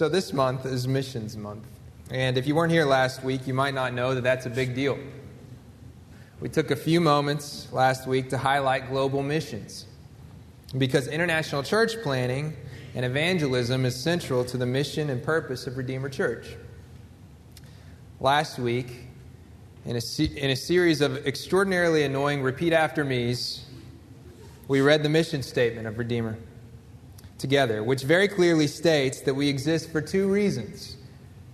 So, this month is Missions Month. And if you weren't here last week, you might not know that that's a big deal. We took a few moments last week to highlight global missions because international church planting and evangelism is central to the mission and purpose of Redeemer Church. Last week, in a, se- in a series of extraordinarily annoying repeat after me's, we read the mission statement of Redeemer together, which very clearly states that we exist for two reasons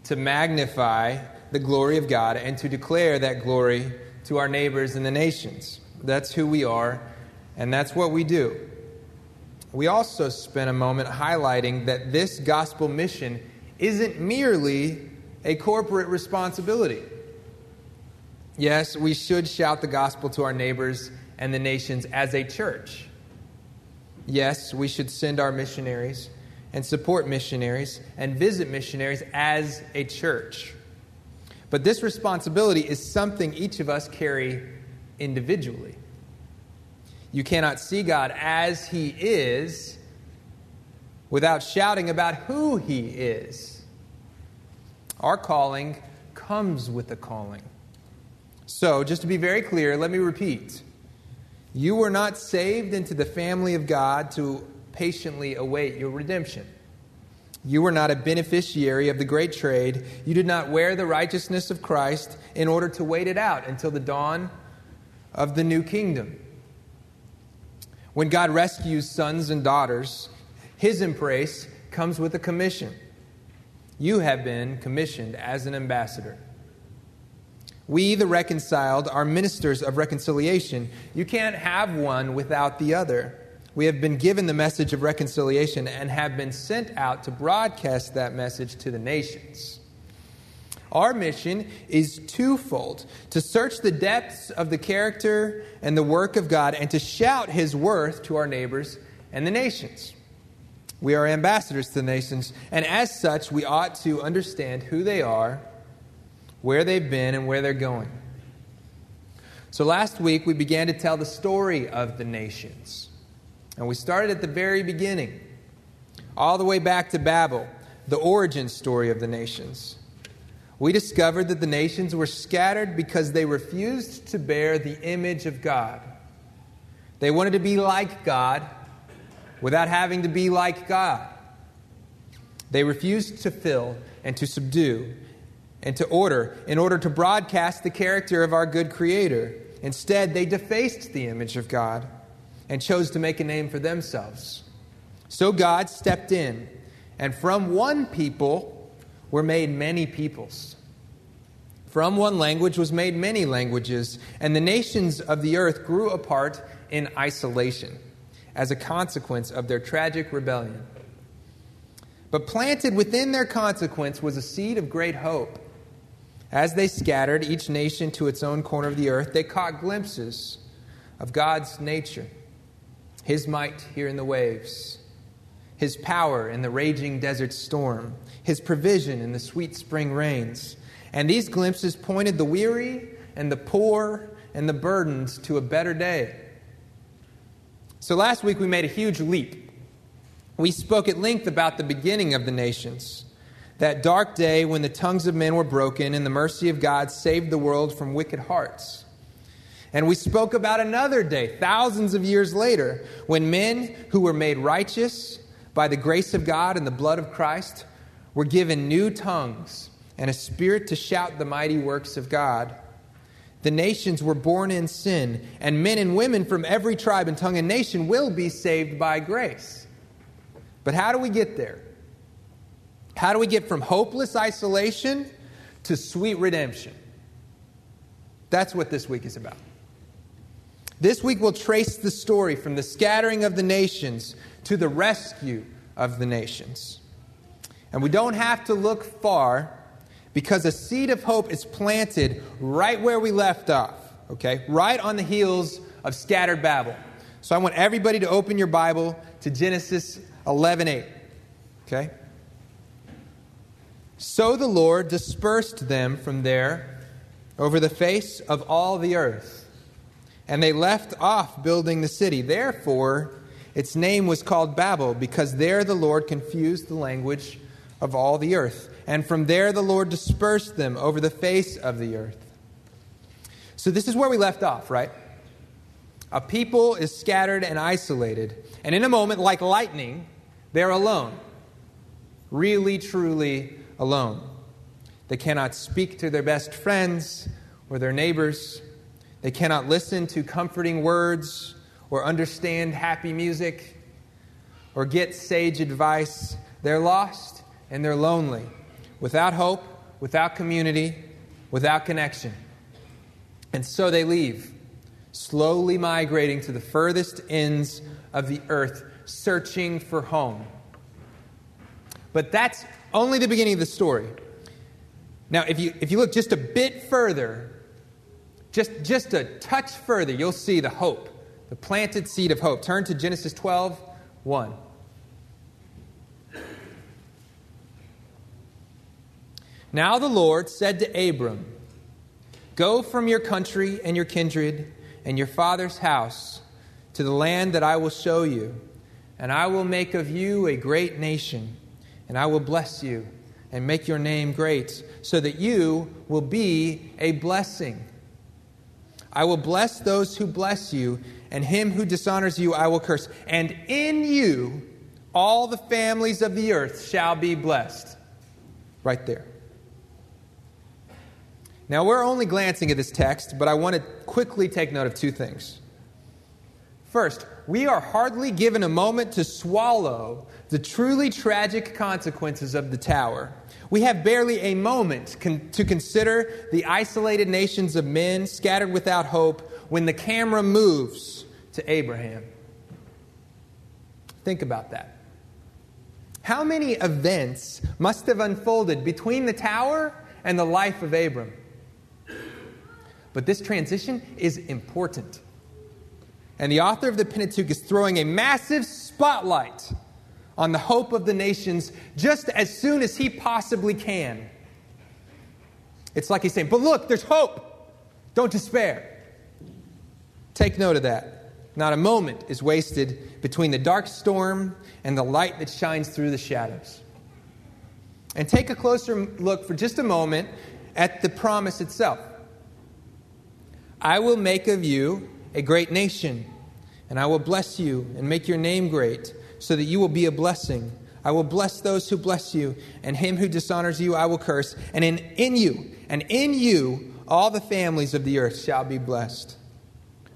to magnify the glory of God and to declare that glory to our neighbors and the nations. That's who we are, and that's what we do. We also spent a moment highlighting that this gospel mission isn't merely a corporate responsibility. Yes, we should shout the gospel to our neighbors and the nations as a church. Yes, we should send our missionaries and support missionaries and visit missionaries as a church. But this responsibility is something each of us carry individually. You cannot see God as He is without shouting about who He is. Our calling comes with the calling. So, just to be very clear, let me repeat. You were not saved into the family of God to patiently await your redemption. You were not a beneficiary of the great trade. You did not wear the righteousness of Christ in order to wait it out until the dawn of the new kingdom. When God rescues sons and daughters, his embrace comes with a commission. You have been commissioned as an ambassador. We, the reconciled, are ministers of reconciliation. You can't have one without the other. We have been given the message of reconciliation and have been sent out to broadcast that message to the nations. Our mission is twofold to search the depths of the character and the work of God and to shout his worth to our neighbors and the nations. We are ambassadors to the nations, and as such, we ought to understand who they are where they've been, and where they're going. So last week we began to tell the story of the nations. And we started at the very beginning, all the way back to Babel, the origin story of the nations. We discovered that the nations were scattered because they refused to bear the image of God. They wanted to be like God without having to be like God. They refused to fill and to subdue and to order in order to broadcast the character of our good Creator. Instead, they defaced the image of God and chose to make a name for themselves. So God stepped in, and from one people were made many peoples. From one language was made many languages, and the nations of the earth grew apart in isolation as a consequence of their tragic rebellion. But planted within their consequence was a seed of great hope. As they scattered, each nation to its own corner of the earth, they caught glimpses of God's nature, His might here in the waves, His power in the raging desert storm, His provision in the sweet spring rains. And these glimpses pointed the weary and the poor and the burdened to a better day. So last week we made a huge leap. We spoke at length about the beginning of the nations that dark day when the tongues of men were broken and the mercy of God saved the world from wicked hearts. And we spoke about another day, thousands of years later, when men who were made righteous by the grace of God and the blood of Christ were given new tongues and a spirit to shout the mighty works of God. The nations were born in sin, and men and women from every tribe and tongue and nation will be saved by grace. But how do we get there? How do we get from hopeless isolation to sweet redemption? That's what this week is about. This week we'll trace the story from the scattering of the nations to the rescue of the nations. And we don't have to look far because a seed of hope is planted right where we left off, okay? Right on the heels of scattered Babel. So I want everybody to open your Bible to Genesis 11:8. Okay? So the Lord dispersed them from there over the face of all the earth. And they left off building the city. Therefore, its name was called Babel, because there the Lord confused the language of all the earth. And from there the Lord dispersed them over the face of the earth. So this is where we left off, right? A people is scattered and isolated, and in a moment, like lightning, they're alone. Really, truly alone. They cannot speak to their best friends or their neighbors. They cannot listen to comforting words or understand happy music or get sage advice. They're lost and they're lonely, without hope, without community, without connection. And so they leave, slowly migrating to the furthest ends of the earth, searching for home. But that's only the beginning of the story. Now, if you, if you look just a bit further, just, just a touch further, you'll see the hope, the planted seed of hope. Turn to Genesis 12 1. Now the Lord said to Abram, Go from your country and your kindred and your father's house to the land that I will show you, and I will make of you a great nation, and I will bless you and make your name great, so that you will be a blessing. I will bless those who bless you, and him who dishonors you I will curse. And in you all the families of the earth shall be blessed. Right there. Now, we're only glancing at this text, but I want to quickly take note of two things. First, we are hardly given a moment to swallow the truly tragic consequences of the tower. We have barely a moment con- to consider the isolated nations of men scattered without hope when the camera moves to Abraham. Think about that. How many events must have unfolded between the tower and the life of Abram? But this transition is important. And the author of the Pentateuch is throwing a massive spotlight on the hope of the nations just as soon as he possibly can. It's like he's saying, But look, there's hope. Don't despair. Take note of that. Not a moment is wasted between the dark storm and the light that shines through the shadows. And take a closer look for just a moment at the promise itself. I will make of you a great nation, and I will bless you and make your name great, so that you will be a blessing. I will bless those who bless you, and him who dishonors you I will curse. And in, in you, and in you, all the families of the earth shall be blessed.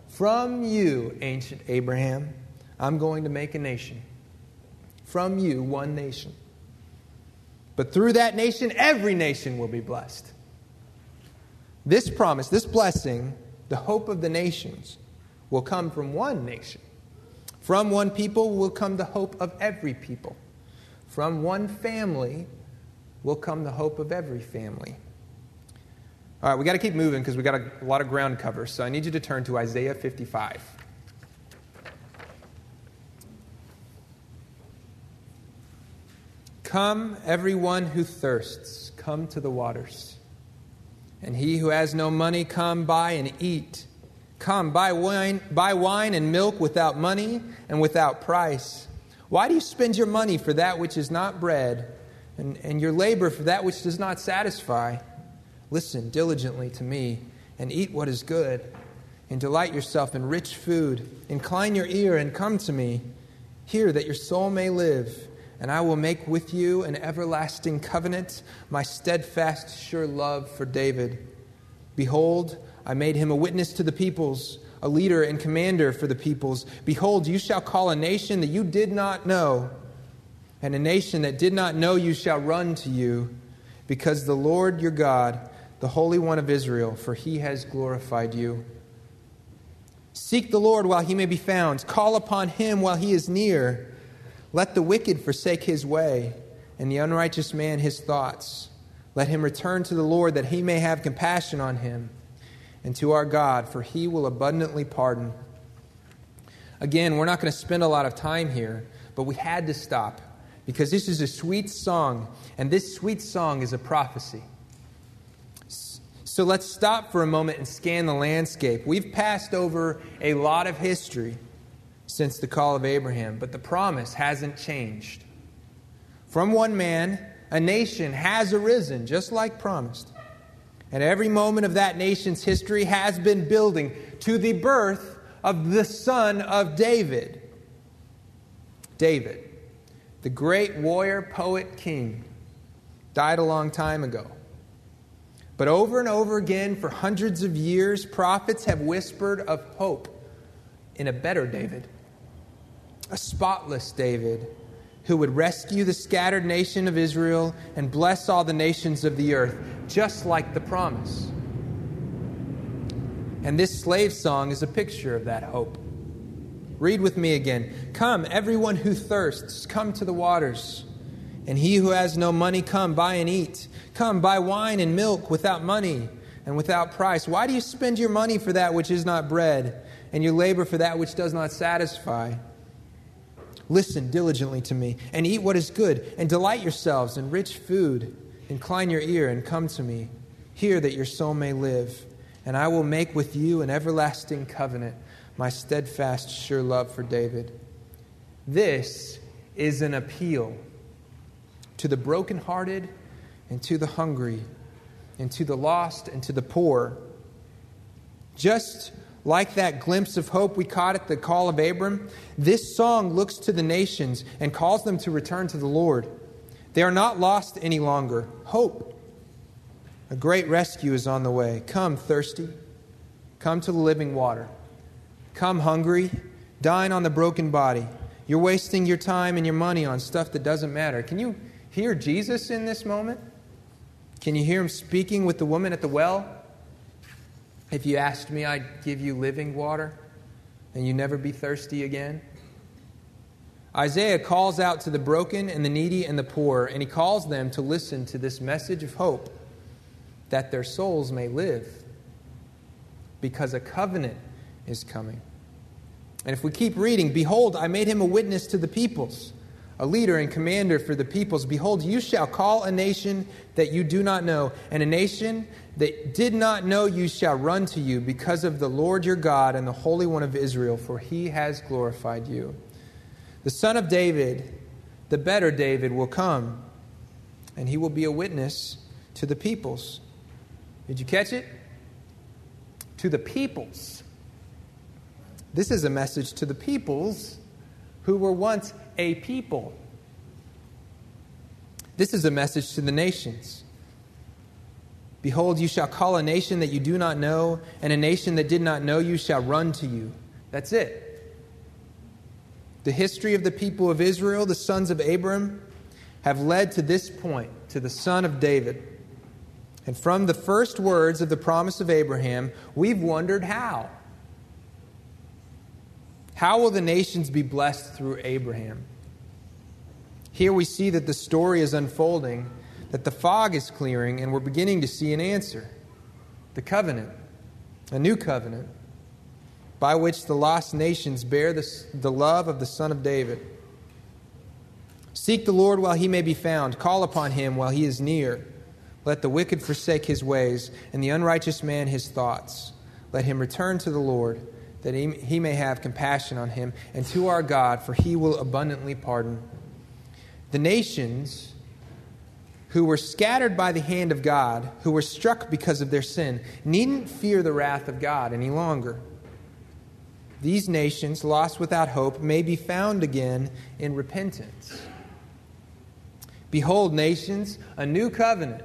From you, ancient Abraham, I'm going to make a nation. From you, one nation. But through that nation, every nation will be blessed. This promise, this blessing, the hope of the nations will come from one nation. From one people will come the hope of every people. From one family will come the hope of every family. All right, we got to keep moving because we got a, lot of ground cover. So I need you to turn to Isaiah 55. Come, everyone who thirsts, come to the waters. And he who has no money, come buy and eat. Come, buy wine, buy wine and milk without money and without price. Why do you spend your money for that which is not bread, and, and your labor for that which does not satisfy? Listen diligently to me, and eat what is good, and delight yourself in rich food. Incline your ear and come to me. Hear that your soul may live and I will make with you an everlasting covenant, my steadfast, sure love for David. Behold, I made him a witness to the peoples, a leader and commander for the peoples. Behold, you shall call a nation that you did not know, and a nation that did not know you shall run to you, because the Lord your God, the Holy One of Israel, for he has glorified you. Seek the Lord while he may be found, call upon him while he is near. Let the wicked forsake his way, and the unrighteous man his thoughts. Let him return to the Lord, that he may have compassion on him, and to our God, for he will abundantly pardon. Again, we're not going to spend a lot of time here, but we had to stop because this is a sweet song, and this sweet song is a prophecy. So let's stop for a moment and scan the landscape. We've passed over a lot of history since the call of Abraham, but the promise hasn't changed. From one man, a nation has arisen, just like promised. And every moment of that nation's history has been building to the birth of the son of David. David, the great warrior, poet, king, died a long time ago. But over and over again, for hundreds of years, prophets have whispered of hope in a better David, a spotless David who would rescue the scattered nation of Israel and bless all the nations of the earth, just like the promise. And this slave song is a picture of that hope. Read with me again. Come, everyone who thirsts, come to the waters. And he who has no money, come, buy and eat. Come, buy wine and milk without money and without price. Why do you spend your money for that which is not bread, and your labor for that which does not satisfy? Listen diligently to me, and eat what is good, and delight yourselves in rich food. Incline your ear and come to me. Hear that your soul may live, and I will make with you an everlasting covenant, my steadfast, sure love for David. This is an appeal to the brokenhearted and to the hungry and to the lost and to the poor. Just like that glimpse of hope we caught at the call of Abram, this song looks to the nations and calls them to return to the Lord. They are not lost any longer. Hope. A great rescue is on the way. Come, thirsty. Come to the living water. Come, hungry. Dine on the broken body. You're wasting your time and your money on stuff that doesn't matter. Can you hear Jesus in this moment? Can you hear him speaking with the woman at the well? If you asked me, I'd give you living water and you'd never be thirsty again. Isaiah calls out to the broken and the needy and the poor, and he calls them to listen to this message of hope that their souls may live because a covenant is coming. And if we keep reading, behold, I made him a witness to the peoples a leader and commander for the peoples. Behold, you shall call a nation that you do not know, and a nation that did not know you shall run to you because of the Lord your God and the Holy One of Israel, for he has glorified you. The Son of David, the better David, will come, and he will be a witness to the peoples. Did you catch it? To the peoples. This is a message to the peoples who were once a people. This is a message to the nations. Behold, you shall call a nation that you do not know, and a nation that did not know you shall run to you. That's it. The history of the people of Israel, the sons of Abram, have led to this point, to the son of David. And from the first words of the promise of Abraham, we've wondered how. How will the nations be blessed through Abraham? Here we see that the story is unfolding, that the fog is clearing, and we're beginning to see an answer the covenant, a new covenant, by which the lost nations bear the, the love of the Son of David. Seek the Lord while he may be found, call upon him while he is near. Let the wicked forsake his ways, and the unrighteous man his thoughts. Let him return to the Lord that he, he may have compassion on him, and to our God, for he will abundantly pardon. The nations who were scattered by the hand of God, who were struck because of their sin, needn't fear the wrath of God any longer. These nations, lost without hope, may be found again in repentance. Behold, nations, a new covenant.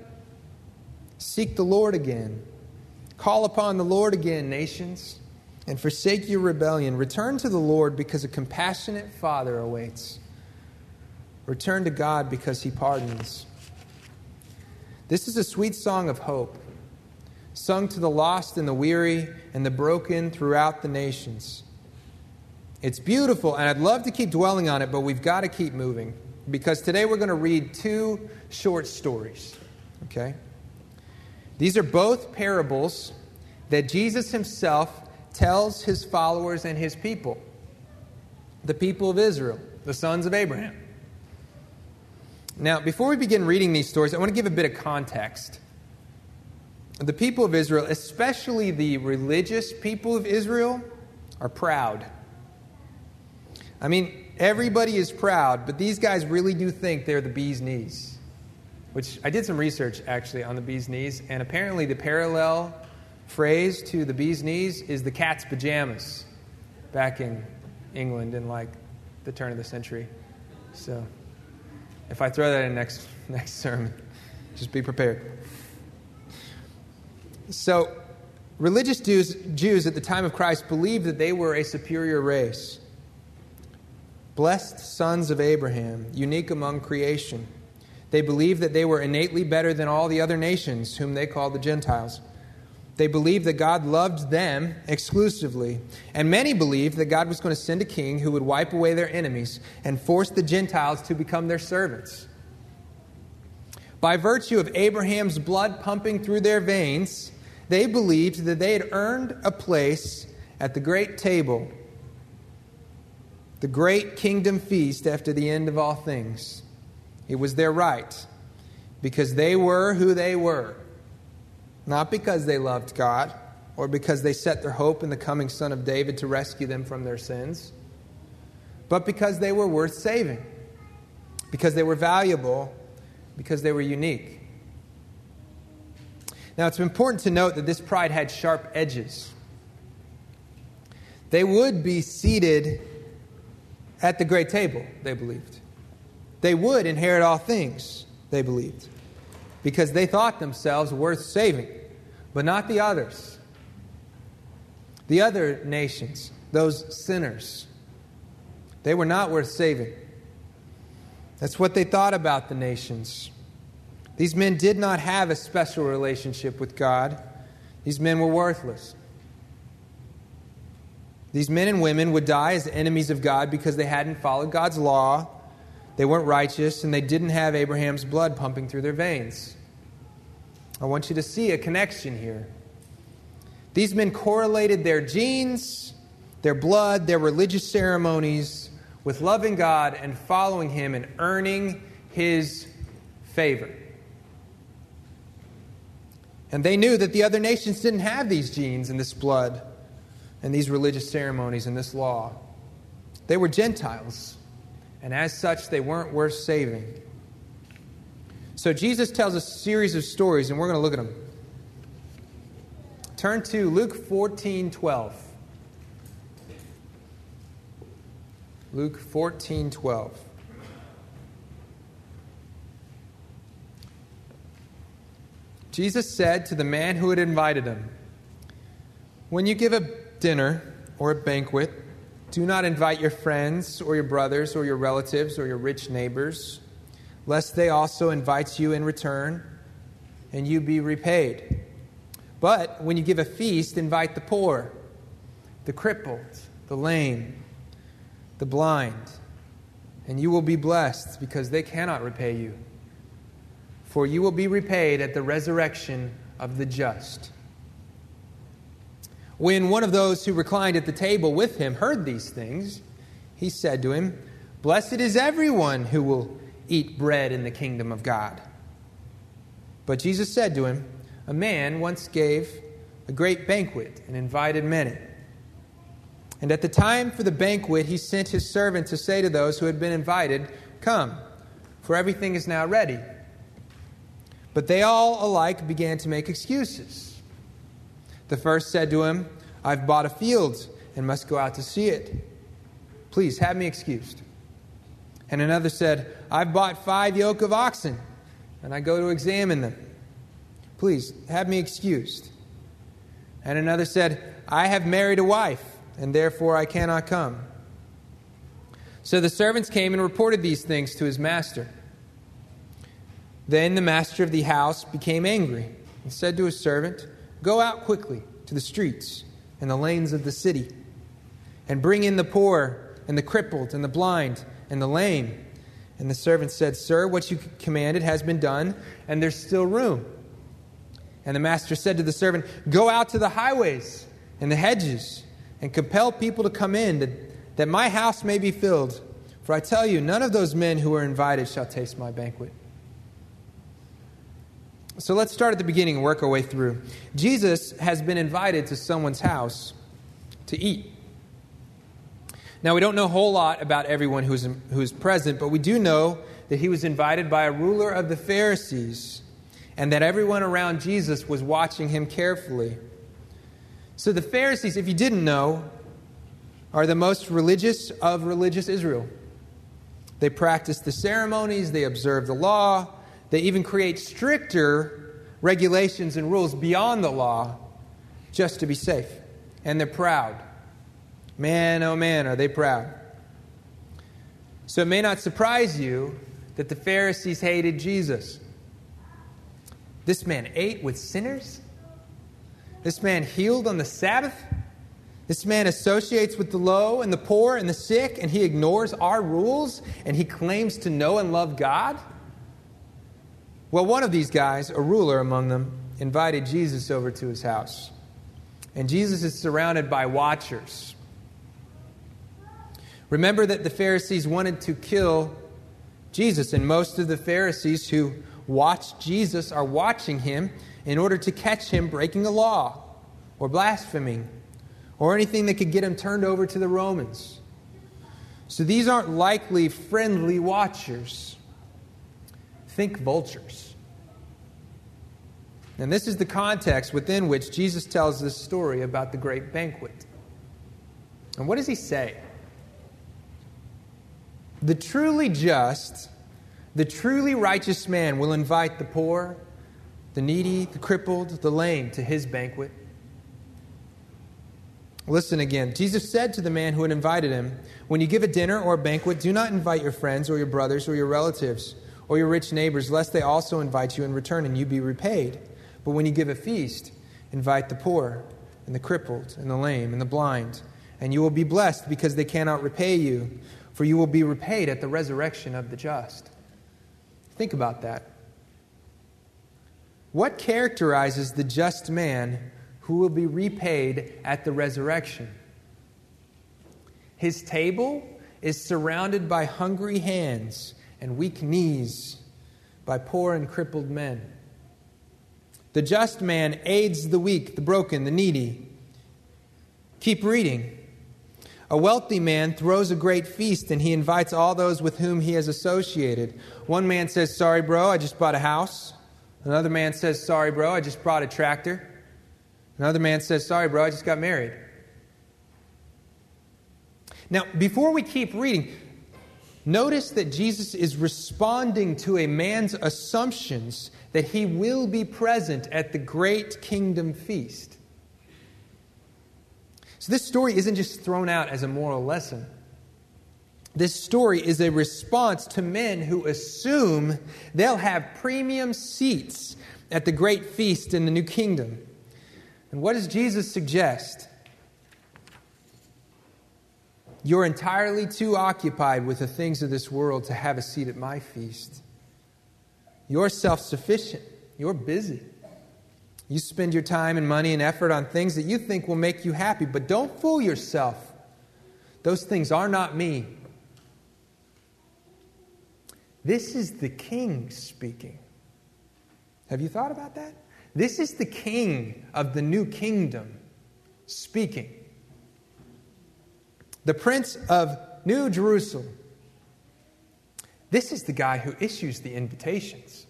Seek the Lord again. Call upon the Lord again, nations and forsake your rebellion. Return to the Lord because a compassionate Father awaits. Return to God because he pardons. This is a sweet song of hope, sung to the lost and the weary and the broken throughout the nations. It's beautiful, and I'd love to keep dwelling on it, but we've got to keep moving because today we're going to read two short stories. Okay? These are both parables that Jesus himself tells his followers and his people, the people of Israel, the sons of Abraham. Now, before we begin reading these stories, I want to give a bit of context. The people of Israel, especially the religious people of Israel, are proud. I mean, everybody is proud, but these guys really do think they're the bee's knees. which I did some research actually on the bee's knees, and apparently the parallel phrase to the bee's knees is the cat's pajamas back in England in like the turn of the century. So if I throw that in next next sermon, just be prepared. So religious Jews, Jews at the time of Christ believed that they were a superior race. Blessed sons of Abraham, unique among creation. They believed that they were innately better than all the other nations, whom they called the Gentiles. They believed that God loved them exclusively. And many believed that God was going to send a king who would wipe away their enemies and force the Gentiles to become their servants. By virtue of Abraham's blood pumping through their veins, they believed that they had earned a place at the great table, the great kingdom feast after the end of all things. It was their right because they were who they were, not because they loved God or because they set their hope in the coming Son of David to rescue them from their sins, but because they were worth saving, because they were valuable, because they were unique. Now, it's important to note that this pride had sharp edges. They would be seated at the great table, they believed. They would inherit all things, they believed, because they thought themselves worth saving, but not the others. The other nations, those sinners, they were not worth saving. That's what they thought about the nations. These men did not have a special relationship with God. These men were worthless. These men and women would die as enemies of God because they hadn't followed God's law they weren't righteous, and they didn't have Abraham's blood pumping through their veins. I want you to see a connection here. These men correlated their genes, their blood, their religious ceremonies with loving God and following Him and earning His favor. And they knew that the other nations didn't have these genes and this blood and these religious ceremonies and this law. They were Gentiles and as such, they weren't worth saving. So Jesus tells a series of stories, and we're going to look at them. Turn to Luke 14 12. Luke 14 12. Jesus said to the man who had invited him, When you give a dinner or a banquet, do not invite your friends or your brothers or your relatives or your rich neighbors, lest they also invite you in return and you be repaid. But when you give a feast, invite the poor, the crippled, the lame, the blind, and you will be blessed because they cannot repay you. For you will be repaid at the resurrection of the just. When one of those who reclined at the table with him heard these things, he said to him, Blessed is everyone who will eat bread in the kingdom of God. But Jesus said to him, A man once gave a great banquet and invited many. And at the time for the banquet, he sent his servant to say to those who had been invited, Come, for everything is now ready. But they all alike began to make excuses. The first said to him, I've bought a field and must go out to see it. Please have me excused. And another said, I've bought five yoke of oxen and I go to examine them. Please have me excused. And another said, I have married a wife and therefore I cannot come. So the servants came and reported these things to his master. Then the master of the house became angry and said to his servant, Go out quickly to the streets and the lanes of the city, and bring in the poor, and the crippled, and the blind, and the lame. And the servant said, Sir, what you commanded has been done, and there's still room. And the master said to the servant, Go out to the highways and the hedges, and compel people to come in, that, that my house may be filled. For I tell you, none of those men who are invited shall taste my banquet. So let's start at the beginning and work our way through. Jesus has been invited to someone's house to eat. Now, we don't know a whole lot about everyone who's, who's present, but we do know that he was invited by a ruler of the Pharisees and that everyone around Jesus was watching him carefully. So the Pharisees, if you didn't know, are the most religious of religious Israel. They practice the ceremonies, they observe the law, they even create stricter regulations and rules beyond the law just to be safe. And they're proud. Man, oh man, are they proud. So it may not surprise you that the Pharisees hated Jesus. This man ate with sinners? This man healed on the Sabbath? This man associates with the low and the poor and the sick, and he ignores our rules, and he claims to know and love God? Well, one of these guys, a ruler among them, invited Jesus over to his house. And Jesus is surrounded by watchers. Remember that the Pharisees wanted to kill Jesus, and most of the Pharisees who watch Jesus are watching him in order to catch him breaking a law or blaspheming or anything that could get him turned over to the Romans. So these aren't likely friendly watchers. Think vultures. And this is the context within which Jesus tells this story about the great banquet. And what does he say? The truly just the truly righteous man will invite the poor, the needy, the crippled, the lame to his banquet. Listen again. Jesus said to the man who had invited him, When you give a dinner or a banquet, do not invite your friends or your brothers or your relatives or your rich neighbors, lest they also invite you in return and you be repaid. But when you give a feast, invite the poor and the crippled and the lame and the blind, and you will be blessed because they cannot repay you, for you will be repaid at the resurrection of the just. Think about that. What characterizes the just man who will be repaid at the resurrection? His table is surrounded by hungry hands and weak knees, by poor and crippled men. The just man aids the weak, the broken, the needy. Keep reading. A wealthy man throws a great feast and he invites all those with whom he has associated. One man says, Sorry, bro, I just bought a house. Another man says, Sorry, bro, I just bought a tractor. Another man says, Sorry, bro, I just got married. Now, before we keep reading, notice that Jesus is responding to a man's assumptions that he will be present at the great kingdom feast. So this story isn't just thrown out as a moral lesson. This story is a response to men who assume they'll have premium seats at the great feast in the new kingdom. And what does Jesus suggest? You're entirely too occupied with the things of this world to have a seat at my feast. You're self sufficient. You're busy. You spend your time and money and effort on things that you think will make you happy, but don't fool yourself. Those things are not me. This is the king speaking. Have you thought about that? This is the king of the new kingdom speaking. The prince of New Jerusalem. This is the guy who issues the invitations.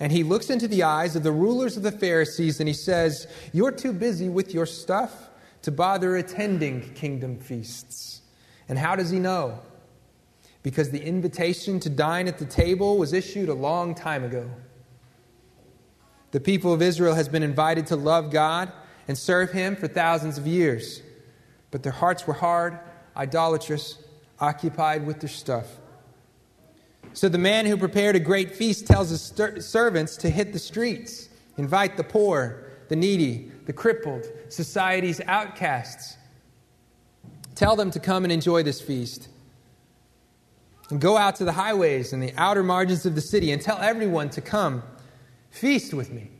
And he looks into the eyes of the rulers of the Pharisees and he says, You're too busy with your stuff to bother attending kingdom feasts. And how does he know? Because the invitation to dine at the table was issued a long time ago. The people of Israel has been invited to love God and serve him for thousands of years. But their hearts were hard, idolatrous, occupied with their stuff. So the man who prepared a great feast tells his servants to hit the streets, invite the poor, the needy, the crippled, society's outcasts. Tell them to come and enjoy this feast. And go out to the highways and the outer margins of the city and tell everyone to come feast with me.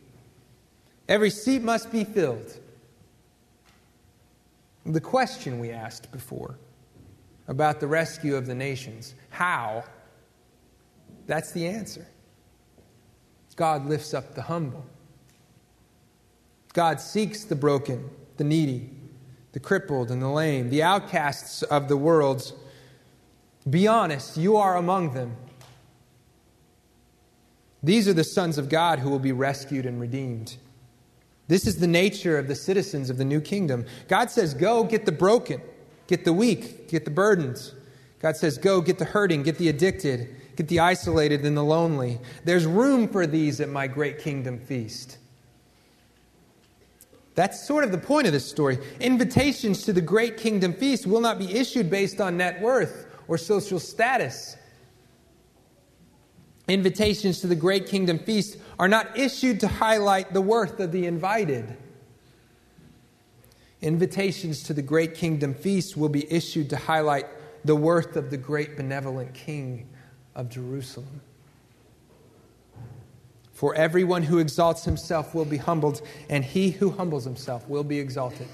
Every seat must be filled. The question we asked before about the rescue of the nations how that's the answer. God lifts up the humble. God seeks the broken, the needy, the crippled, and the lame, the outcasts of the world. Be honest, you are among them. These are the sons of God who will be rescued and redeemed. This is the nature of the citizens of the new kingdom. God says, Go get the broken, get the weak, get the burdens. God says, Go get the hurting, get the addicted, get the isolated and the lonely. There's room for these at my great kingdom feast. That's sort of the point of this story. Invitations to the great kingdom feast will not be issued based on net worth or social status. Invitations to the great kingdom feast are not issued to highlight the worth of the invited. Invitations to the great kingdom feast will be issued to highlight the worth of the great benevolent king of Jerusalem. For everyone who exalts himself will be humbled, and he who humbles himself will be exalted.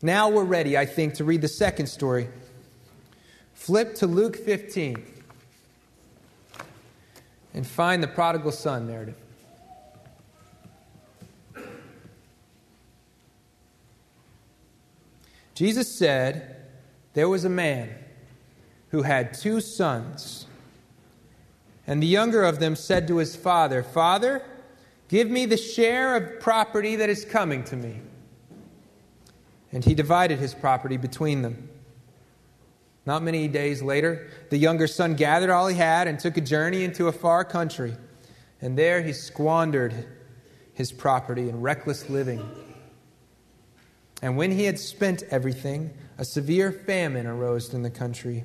Now we're ready, I think, to read the second story. Flip to Luke 15 and find the prodigal son narrative. Jesus said, There was a man who had two sons. And the younger of them said to his father, Father, give me the share of property that is coming to me. And he divided his property between them. Not many days later, the younger son gathered all he had and took a journey into a far country. And there he squandered his property in reckless living. And when he had spent everything, a severe famine arose in the country,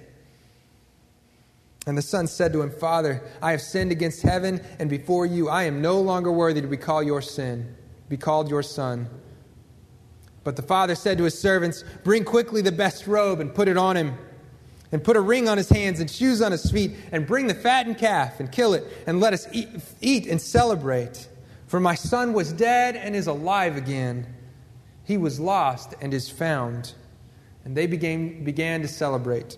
And the son said to him, Father, I have sinned against heaven and before you. I am no longer worthy to be called your sin, be called your son. But the father said to his servants, Bring quickly the best robe and put it on him and put a ring on his hands and shoes on his feet, and bring the fattened calf and kill it, and let us eat, eat and celebrate. For my son was dead and is alive again. He was lost and is found. And they began, began to celebrate.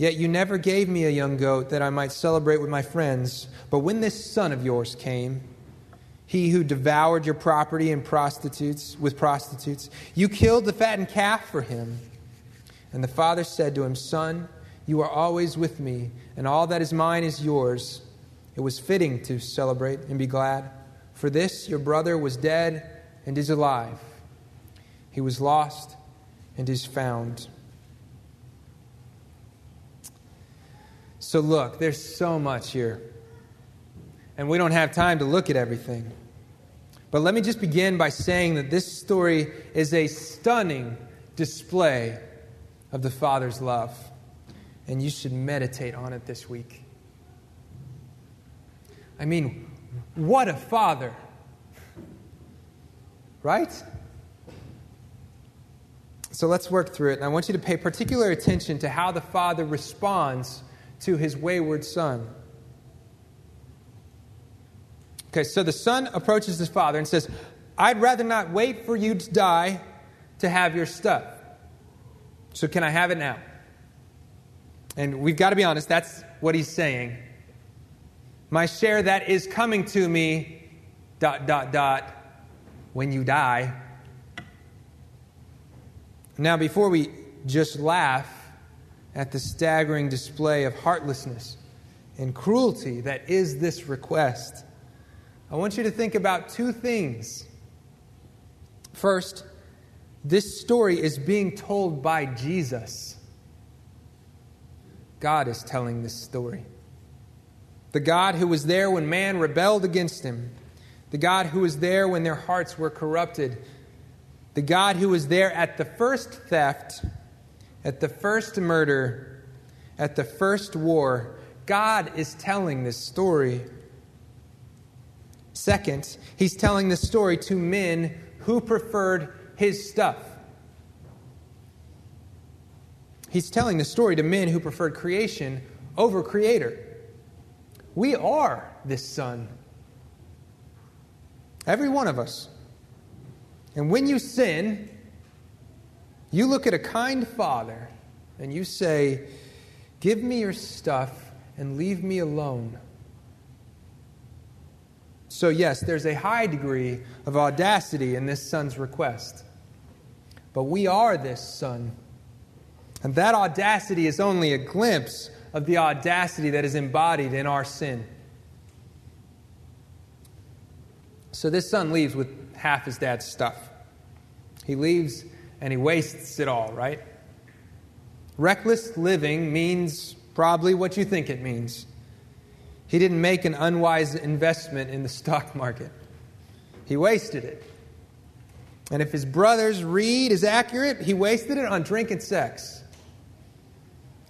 Yet you never gave me a young goat that I might celebrate with my friends. But when this son of yours came, he who devoured your property and prostitutes with prostitutes, you killed the fattened calf for him. And the father said to him, Son, you are always with me, and all that is mine is yours. It was fitting to celebrate and be glad. For this your brother was dead and is alive. He was lost and is found. So, look, there's so much here. And we don't have time to look at everything. But let me just begin by saying that this story is a stunning display of the Father's love. And you should meditate on it this week. I mean, what a father! Right? So let's work through it. And I want you to pay particular attention to how the father responds to his wayward son. Okay, so the son approaches his father and says, I'd rather not wait for you to die to have your stuff. So can I have it now? And we've got to be honest, that's what he's saying. My share that is coming to me, dot, dot, dot, when you die. Now, before we just laugh at the staggering display of heartlessness and cruelty that is this request, I want you to think about two things. First, this story is being told by Jesus. God is telling this story. The God who was there when man rebelled against him, the God who was there when their hearts were corrupted, the God who was there at the first theft, at the first murder, at the first war. God is telling this story. Second, he's telling this story to men who preferred his stuff. He's telling the story to men who preferred creation over creator. We are this son. Every one of us. And when you sin, you look at a kind father and you say, Give me your stuff and leave me alone. So, yes, there's a high degree of audacity in this son's request. But we are this son. And that audacity is only a glimpse of the audacity that is embodied in our sin. So this son leaves with half his dad's stuff. He leaves and he wastes it all, right? Reckless living means probably what you think it means. He didn't make an unwise investment in the stock market, he wasted it. And if his brother's read is accurate, he wasted it on drink and sex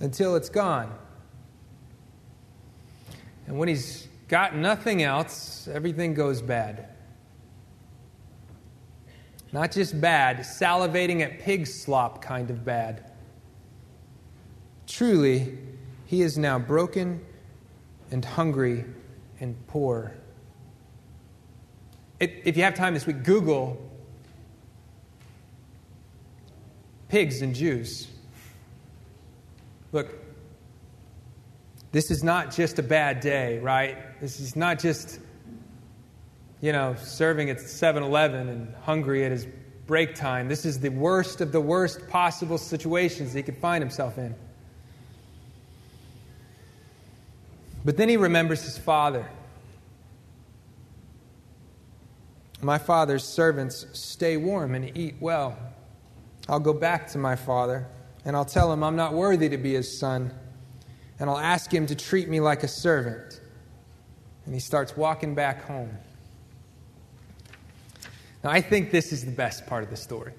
until it's gone. And when he's got nothing else, everything goes bad. Not just bad, salivating at pig slop kind of bad. Truly, he is now broken and hungry and poor. If you have time this week, Google pigs and Jews. Look, this is not just a bad day, right? This is not just you know, serving at 7 Eleven and hungry at his break time. This is the worst of the worst possible situations he could find himself in. But then he remembers his father. My father's servants stay warm and eat well. I'll go back to my father and I'll tell him I'm not worthy to be his son. And I'll ask him to treat me like a servant. And he starts walking back home. Now, I think this is the best part of the story.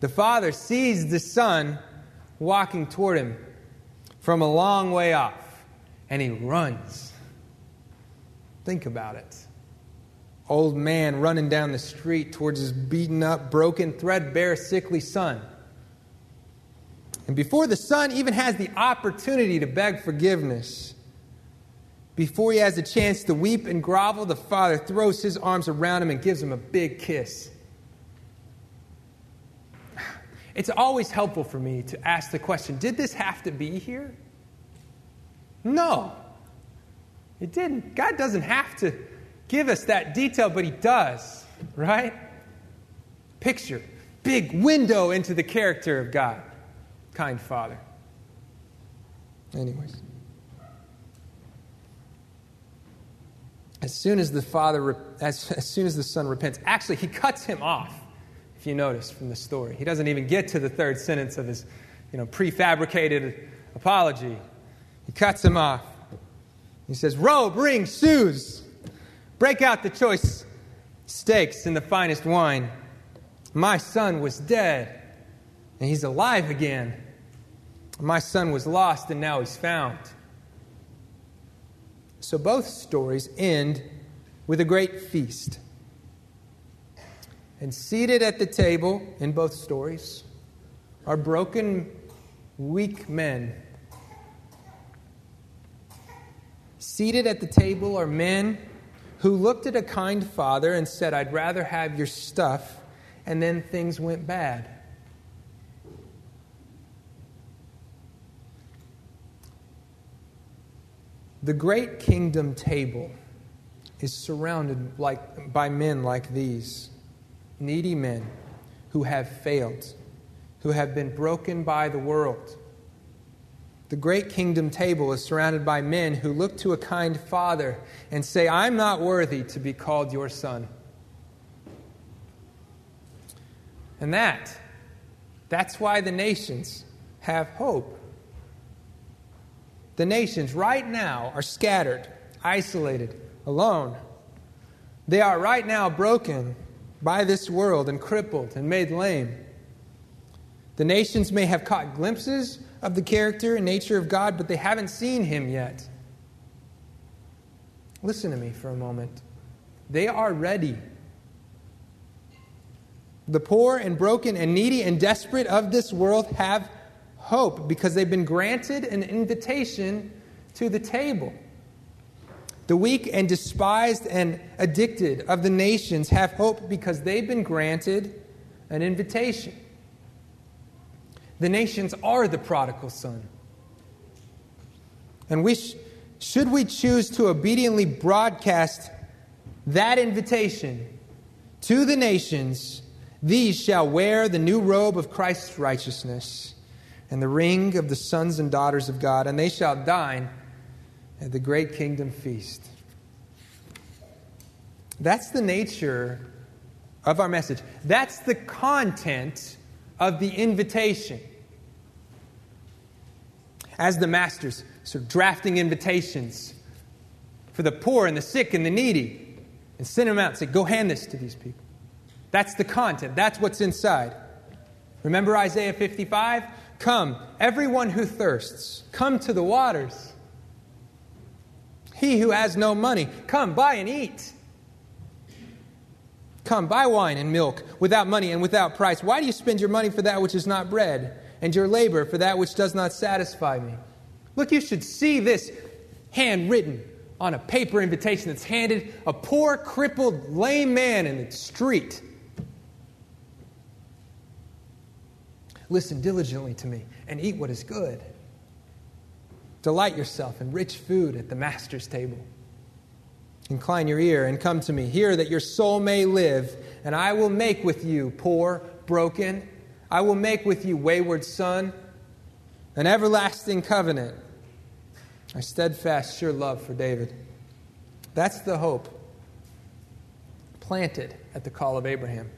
The father sees the son walking toward him from a long way off, and he runs. Think about it. Old man running down the street towards his beaten up, broken, threadbare, sickly son. And before the son even has the opportunity to beg forgiveness, before he has a chance to weep and grovel, the father throws his arms around him and gives him a big kiss. It's always helpful for me to ask the question Did this have to be here? No, it didn't. God doesn't have to give us that detail, but He does, right? Picture, big window into the character of God, kind Father. Anyways. As soon as the father, as, as soon as the son repents, actually, he cuts him off, if you notice from the story. He doesn't even get to the third sentence of his you know, prefabricated apology. He cuts him off. He says, Robe, ring, shoes, break out the choice steaks and the finest wine. My son was dead, and he's alive again. My son was lost, and now he's found. So both stories end with a great feast. And seated at the table in both stories are broken, weak men. Seated at the table are men who looked at a kind father and said, I'd rather have your stuff, and then things went bad. The great kingdom table is surrounded like, by men like these needy men who have failed, who have been broken by the world. The great kingdom table is surrounded by men who look to a kind father and say, I'm not worthy to be called your son. And that, that's why the nations have hope. The nations right now are scattered, isolated, alone. They are right now broken by this world and crippled and made lame. The nations may have caught glimpses of the character and nature of God, but they haven't seen him yet. Listen to me for a moment. They are ready. The poor and broken and needy and desperate of this world have hope because they've been granted an invitation to the table. The weak and despised and addicted of the nations have hope because they've been granted an invitation. The nations are the prodigal son. And we sh- should we choose to obediently broadcast that invitation to the nations, these shall wear the new robe of Christ's righteousness and the ring of the sons and daughters of God, and they shall dine at the great kingdom feast. That's the nature of our message. That's the content of the invitation. As the masters sort of drafting invitations for the poor and the sick and the needy and send them out and say, Go hand this to these people. That's the content. That's what's inside. Remember Isaiah 55? Come, everyone who thirsts, come to the waters. He who has no money, come, buy and eat. Come, buy wine and milk without money and without price. Why do you spend your money for that which is not bread, and your labor for that which does not satisfy me? Look, you should see this handwritten on a paper invitation that's handed a poor, crippled, lame man in the street. Listen diligently to me and eat what is good. Delight yourself in rich food at the master's table. Incline your ear and come to me. Hear that your soul may live, and I will make with you, poor, broken, I will make with you, wayward son, an everlasting covenant, a steadfast, sure love for David. That's the hope planted at the call of Abraham.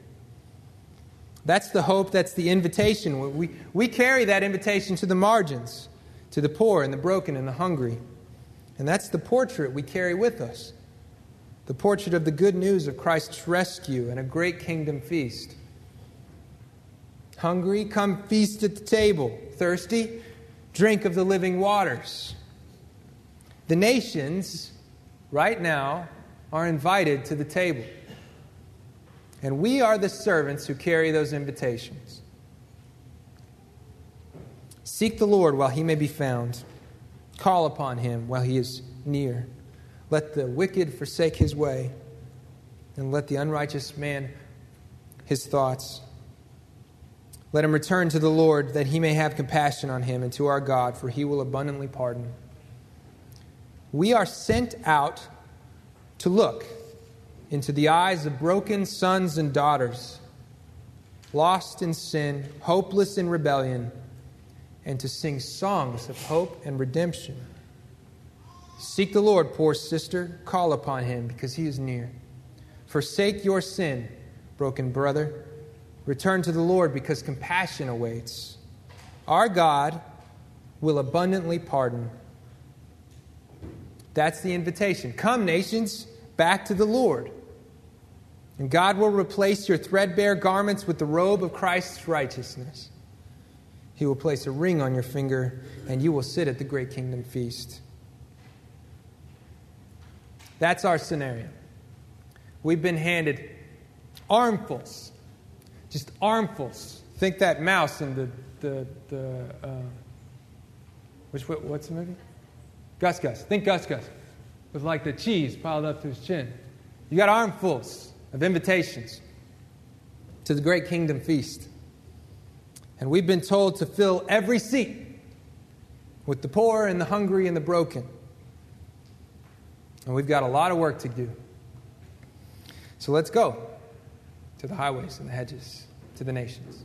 That's the hope, that's the invitation. We, we carry that invitation to the margins, to the poor and the broken and the hungry. And that's the portrait we carry with us the portrait of the good news of Christ's rescue and a great kingdom feast. Hungry, come feast at the table. Thirsty, drink of the living waters. The nations, right now, are invited to the table. And we are the servants who carry those invitations. Seek the Lord while he may be found, call upon him while he is near. Let the wicked forsake his way, and let the unrighteous man his thoughts. Let him return to the Lord, that he may have compassion on him, and to our God, for he will abundantly pardon. We are sent out to look into the eyes of broken sons and daughters, lost in sin, hopeless in rebellion, and to sing songs of hope and redemption. Seek the Lord, poor sister. Call upon him because he is near. Forsake your sin, broken brother. Return to the Lord because compassion awaits. Our God will abundantly pardon. That's the invitation. Come, nations, back to the Lord. And God will replace your threadbare garments with the robe of Christ's righteousness. He will place a ring on your finger, and you will sit at the great kingdom feast. That's our scenario. We've been handed armfuls, just armfuls. Think that mouse in the, the, the uh, which, what's the movie? Gus Gus. Think Gus Gus. With like the cheese piled up to his chin. You got armfuls of invitations to the great kingdom feast. And we've been told to fill every seat with the poor and the hungry and the broken. And we've got a lot of work to do. So let's go to the highways and the hedges, to the nations.